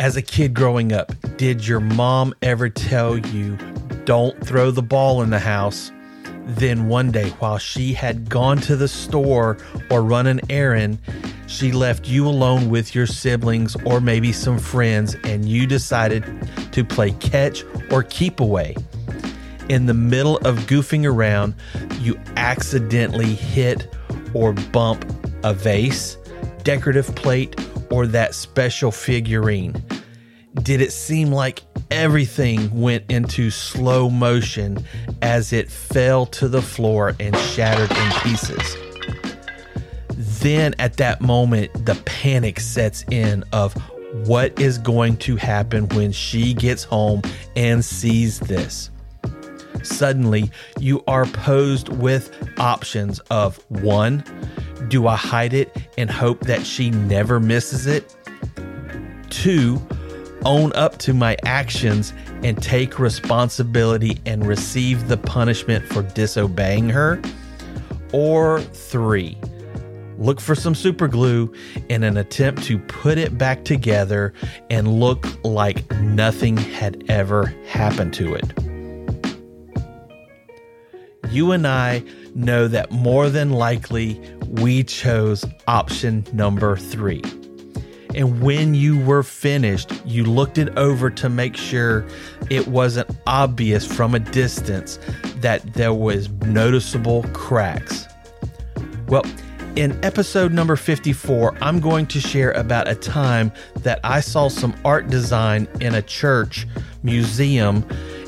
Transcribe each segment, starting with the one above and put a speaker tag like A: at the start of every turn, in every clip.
A: As a kid growing up, did your mom ever tell you, don't throw the ball in the house? Then one day, while she had gone to the store or run an errand, she left you alone with your siblings or maybe some friends, and you decided to play catch or keep away. In the middle of goofing around, you accidentally hit or bump a vase, decorative plate, or that special figurine. Did it seem like everything went into slow motion as it fell to the floor and shattered in pieces? Then at that moment, the panic sets in of what is going to happen when she gets home and sees this. Suddenly, you are posed with options of one, do I hide it and hope that she never misses it? Two, own up to my actions and take responsibility and receive the punishment for disobeying her? Or three, look for some super glue in an attempt to put it back together and look like nothing had ever happened to it. You and I know that more than likely we chose option number three. And when you were finished, you looked it over to make sure it wasn't obvious from a distance that there was noticeable cracks. Well, in episode number 54, I'm going to share about a time that I saw some art design in a church museum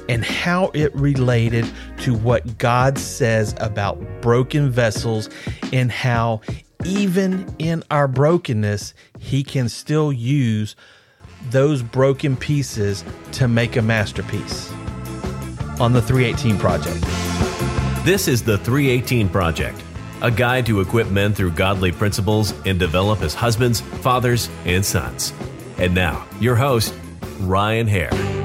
A: and how it related to what God says about broken vessels and how even in our brokenness, He can still use those broken pieces to make a masterpiece. On the 318 Project.
B: This is the 318 Project, a guide to equip men through godly principles and develop as husbands, fathers, and sons. And now, your host, Ryan Hare.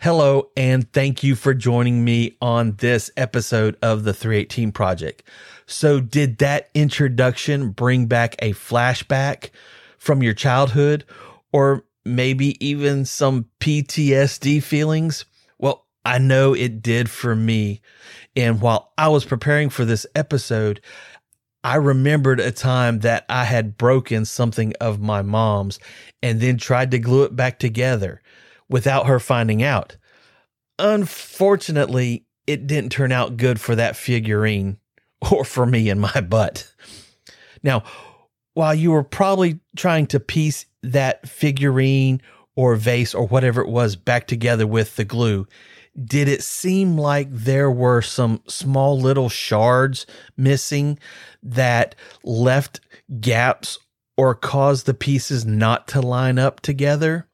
A: Hello, and thank you for joining me on this episode of the 318 Project. So, did that introduction bring back a flashback from your childhood or maybe even some PTSD feelings? Well, I know it did for me. And while I was preparing for this episode, I remembered a time that I had broken something of my mom's and then tried to glue it back together without her finding out. Unfortunately, it didn't turn out good for that figurine or for me and my butt. Now, while you were probably trying to piece that figurine or vase or whatever it was back together with the glue, did it seem like there were some small little shards missing that left gaps or caused the pieces not to line up together?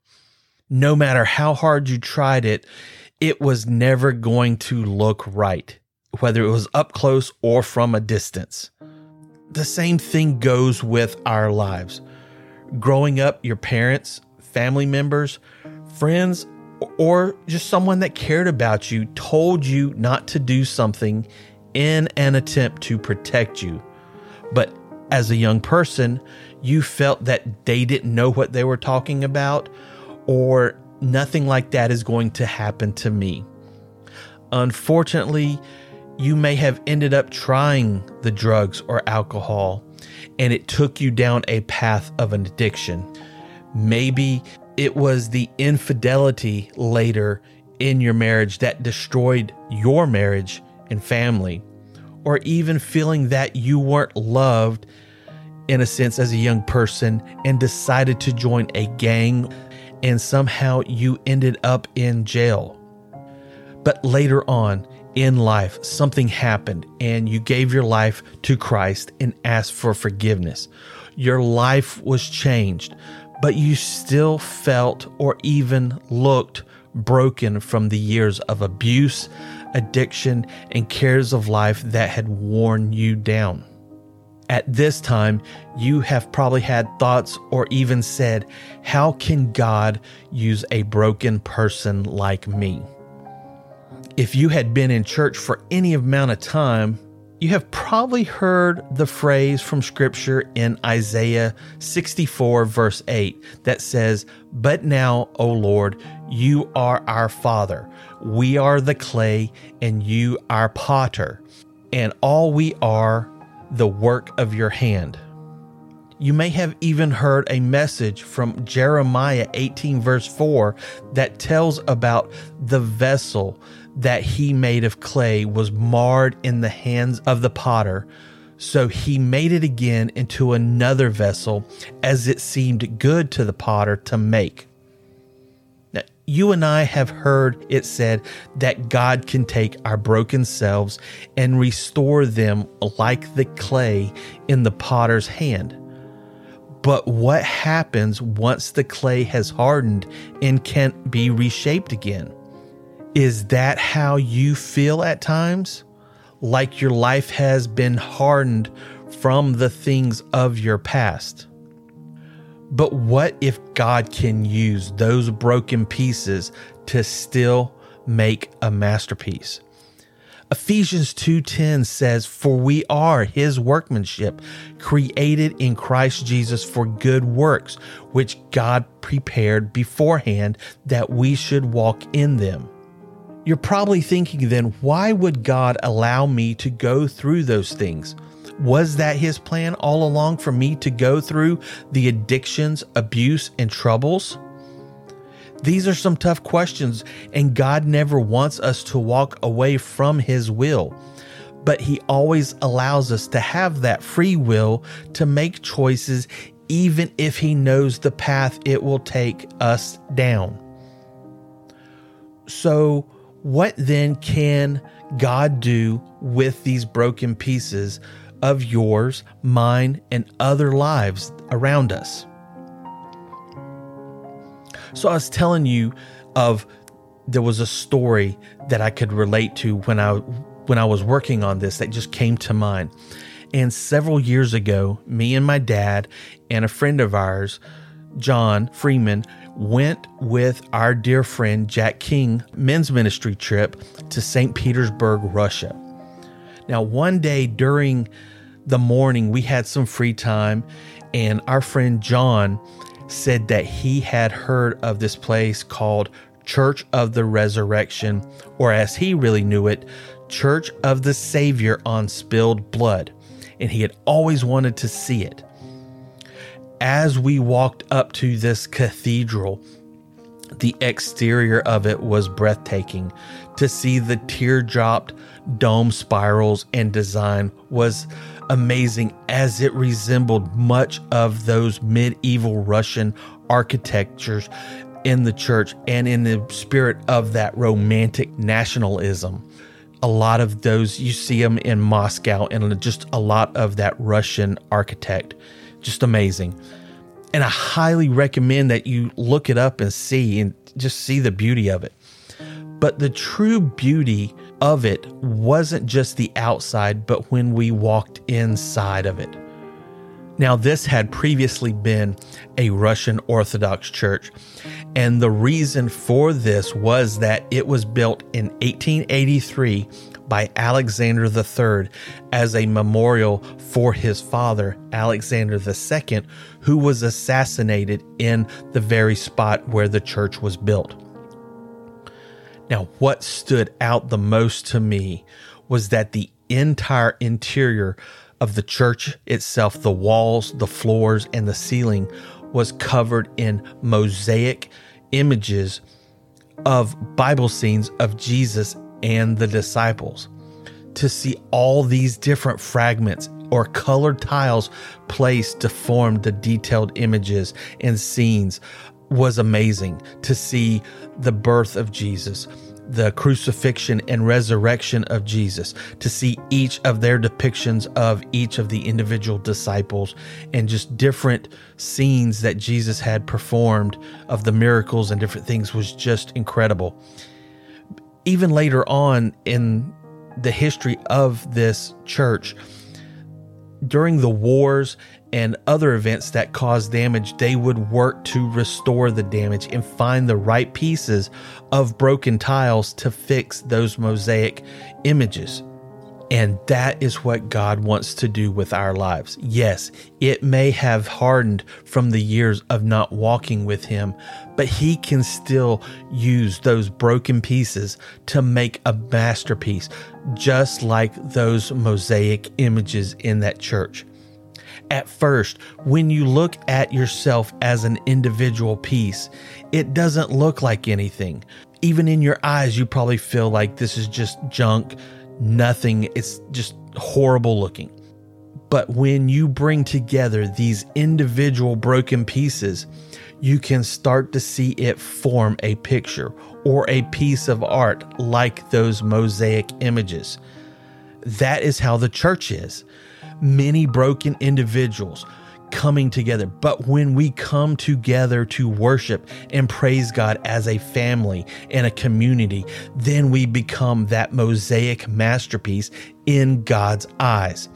A: No matter how hard you tried it, it was never going to look right, whether it was up close or from a distance. The same thing goes with our lives. Growing up, your parents, family members, friends, or just someone that cared about you told you not to do something in an attempt to protect you. But as a young person, you felt that they didn't know what they were talking about or nothing like that is going to happen to me. Unfortunately, you may have ended up trying the drugs or alcohol and it took you down a path of an addiction. Maybe it was the infidelity later in your marriage that destroyed your marriage and family, or even feeling that you weren't loved in a sense as a young person and decided to join a gang and somehow you ended up in jail. But later on in life, something happened and you gave your life to Christ and asked for forgiveness. Your life was changed, but you still felt or even looked broken from the years of abuse, addiction, and cares of life that had worn you down. At this time, you have probably had thoughts or even said, How can God use a broken person like me? If you had been in church for any amount of time, You have probably heard the phrase from scripture in Isaiah 64, verse 8, that says, But now, O Lord, you are our Father. We are the clay, and you are potter, and all we are the work of your hand. You may have even heard a message from Jeremiah 18, verse 4, that tells about the vessel that he made of clay was marred in the hands of the potter. So he made it again into another vessel as it seemed good to the potter to make. You and I have heard it said that God can take our broken selves and restore them like the clay in the potter's hand. But what happens once the clay has hardened and can't be reshaped again? Is that how you feel at times? Like your life has been hardened from the things of your past? But what if God can use those broken pieces to still make a masterpiece? Ephesians 2:10 says, "For we are his workmanship, created in Christ Jesus for good works, which God prepared beforehand that we should walk in them." You're probably thinking then, why would God allow me to go through those things? Was that his plan all along for me to go through the addictions, abuse, and troubles? These are some tough questions, and God never wants us to walk away from His will. But He always allows us to have that free will to make choices, even if He knows the path it will take us down. So, what then can God do with these broken pieces of yours, mine, and other lives around us? So I was telling you of there was a story that I could relate to when I when I was working on this that just came to mind. And several years ago, me and my dad and a friend of ours, John Freeman, went with our dear friend Jack King men's ministry trip to St. Petersburg, Russia. Now, one day during the morning, we had some free time, and our friend John said that he had heard of this place called Church of the Resurrection, or as he really knew it, Church of the Savior on Spilled Blood, and he had always wanted to see it. As we walked up to this cathedral, the exterior of it was breathtaking. To see the teardropped dome spirals and design was amazing as it resembled much of those medieval Russian architectures in the church and in the spirit of that romantic nationalism. A lot of those, you see them in Moscow and just a lot of that Russian architect. Just amazing. And I highly recommend that you look it up and see and just see the beauty of it. But the true beauty of it wasn't just the outside, but when we walked inside of it. Now, this had previously been a Russian Orthodox church, and the reason for this was that it was built in 1883 by Alexander III as a memorial for his father, Alexander II, who was assassinated in the very spot where the church was built. Now, what stood out the most to me was that the entire interior of the church itself, the walls, the floors, and the ceiling, was covered in mosaic images of Bible scenes of Jesus and the disciples. To see all these different fragments or colored tiles placed to form the detailed images and scenes was amazing to see the birth of Jesus, the crucifixion and resurrection of Jesus, to see each of their depictions of each of the individual disciples and just different scenes that Jesus had performed of the miracles and different things was just incredible. Even later on in the history of this church, during the wars and other events that caused damage, they would work to restore the damage and find the right pieces of broken tiles to fix those mosaic images. And that is what God wants to do with our lives. Yes, it may have hardened from the years of not walking with Him, but He can still use those broken pieces to make a masterpiece, just like those mosaic images in that church. At first, when you look at yourself as an individual piece, it doesn't look like anything. Even in your eyes, you probably feel like this is just junk nothing. It's just horrible looking. But when you bring together these individual broken pieces, you can start to see it form a picture or a piece of art like those mosaic images. That is how the church is. Many broken individuals coming together. But when we come together to worship and praise God as a family and a community, then we become that mosaic masterpiece in God's eyes.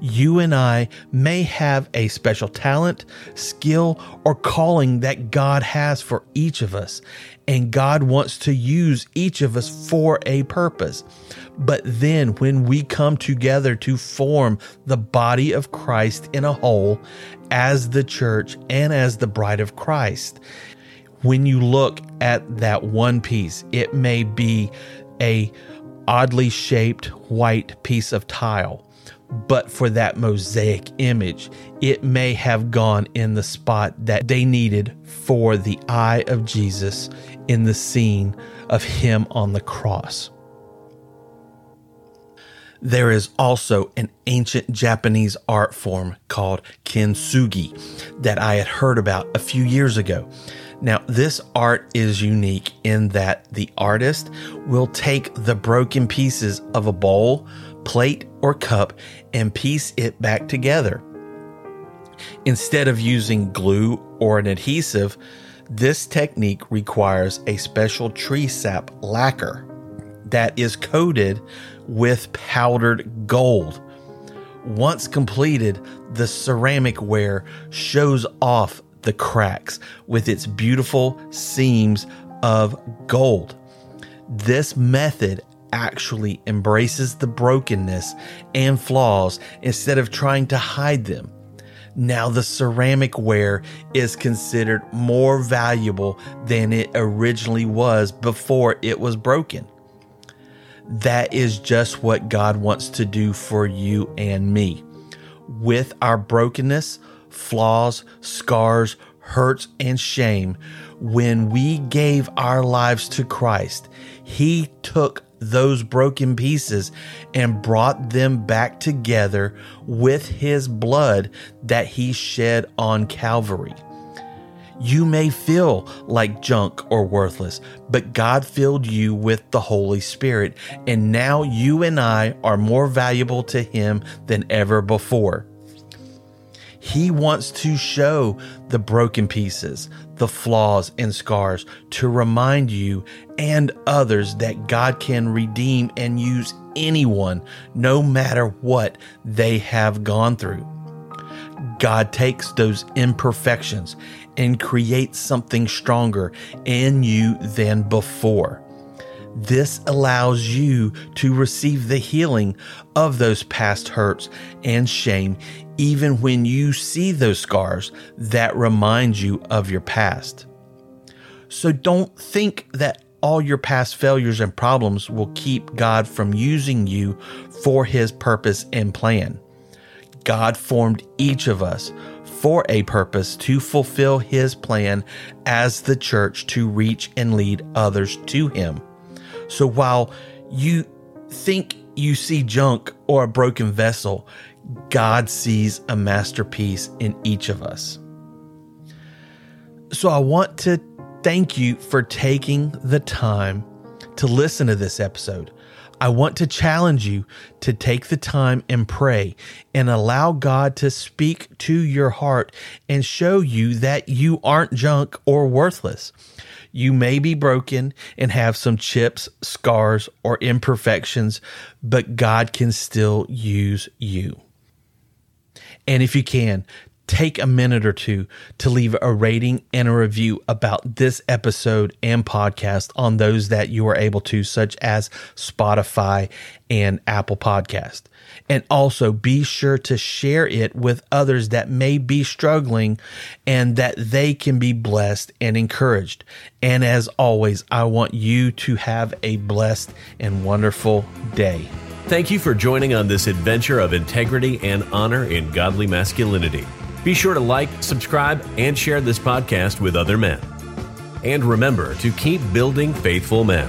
A: You and I may have a special talent, skill, or calling that God has for each of us, and God wants to use each of us for a purpose. But then, when we come together to form the body of Christ in a whole, as the church and as the bride of Christ, when you look at that one piece, it may be a oddly shaped white piece of tile. But for that mosaic image, it may have gone in the spot that they needed for the eye of Jesus in the scene of him on the cross. There is also an ancient Japanese art form called kintsugi that I had heard about a few years ago. Now, this art is unique in that the artist will take the broken pieces of a bowl, plate, or cup and piece it back together. Instead of using glue or an adhesive, this technique requires a special tree sap lacquer that is coated with powdered gold. Once completed, the ceramic ware shows off the cracks with its beautiful seams of gold. This method actually embraces the brokenness and flaws instead of trying to hide them. Now, the ceramic ware is considered more valuable than it originally was before it was broken. That is just what God wants to do for you and me. With our brokenness, flaws, scars, hurts, and shame, when we gave our lives to Christ, He took those broken pieces and brought them back together with his blood that he shed on Calvary. You may feel like junk or worthless, but God filled you with the Holy Spirit, and now you and I are more valuable to Him than ever before. He wants to show the broken pieces, the flaws and scars to remind you and others that God can redeem and use anyone, no matter what they have gone through. God takes those imperfections and creates something stronger in you than before. This allows you to receive the healing of those past hurts and shame, even when you see those scars that remind you of your past. So don't think that all your past failures and problems will keep God from using you for his purpose and plan. God formed each of us for a purpose to fulfill his plan as the church to reach and lead others to him. So while you think you see junk or a broken vessel, God sees a masterpiece in each of us. So I want to thank you for taking the time to listen to this episode. I want to challenge you to take the time and pray and allow God to speak to your heart and show you that you aren't junk or worthless. You may be broken and have some chips, scars, or imperfections, but God can still use you. And if you can, take a minute or two to leave a rating and a review about this episode and podcast on those that you are able to, such as Spotify and Apple Podcast. And also be sure to share it with others that may be struggling and that they can be blessed and encouraged. And as always, I want you to have a blessed and wonderful day.
B: Thank you for joining on this adventure of integrity and honor in godly masculinity. Be sure to like, subscribe, and share this podcast with other men. And remember to keep building faithful men.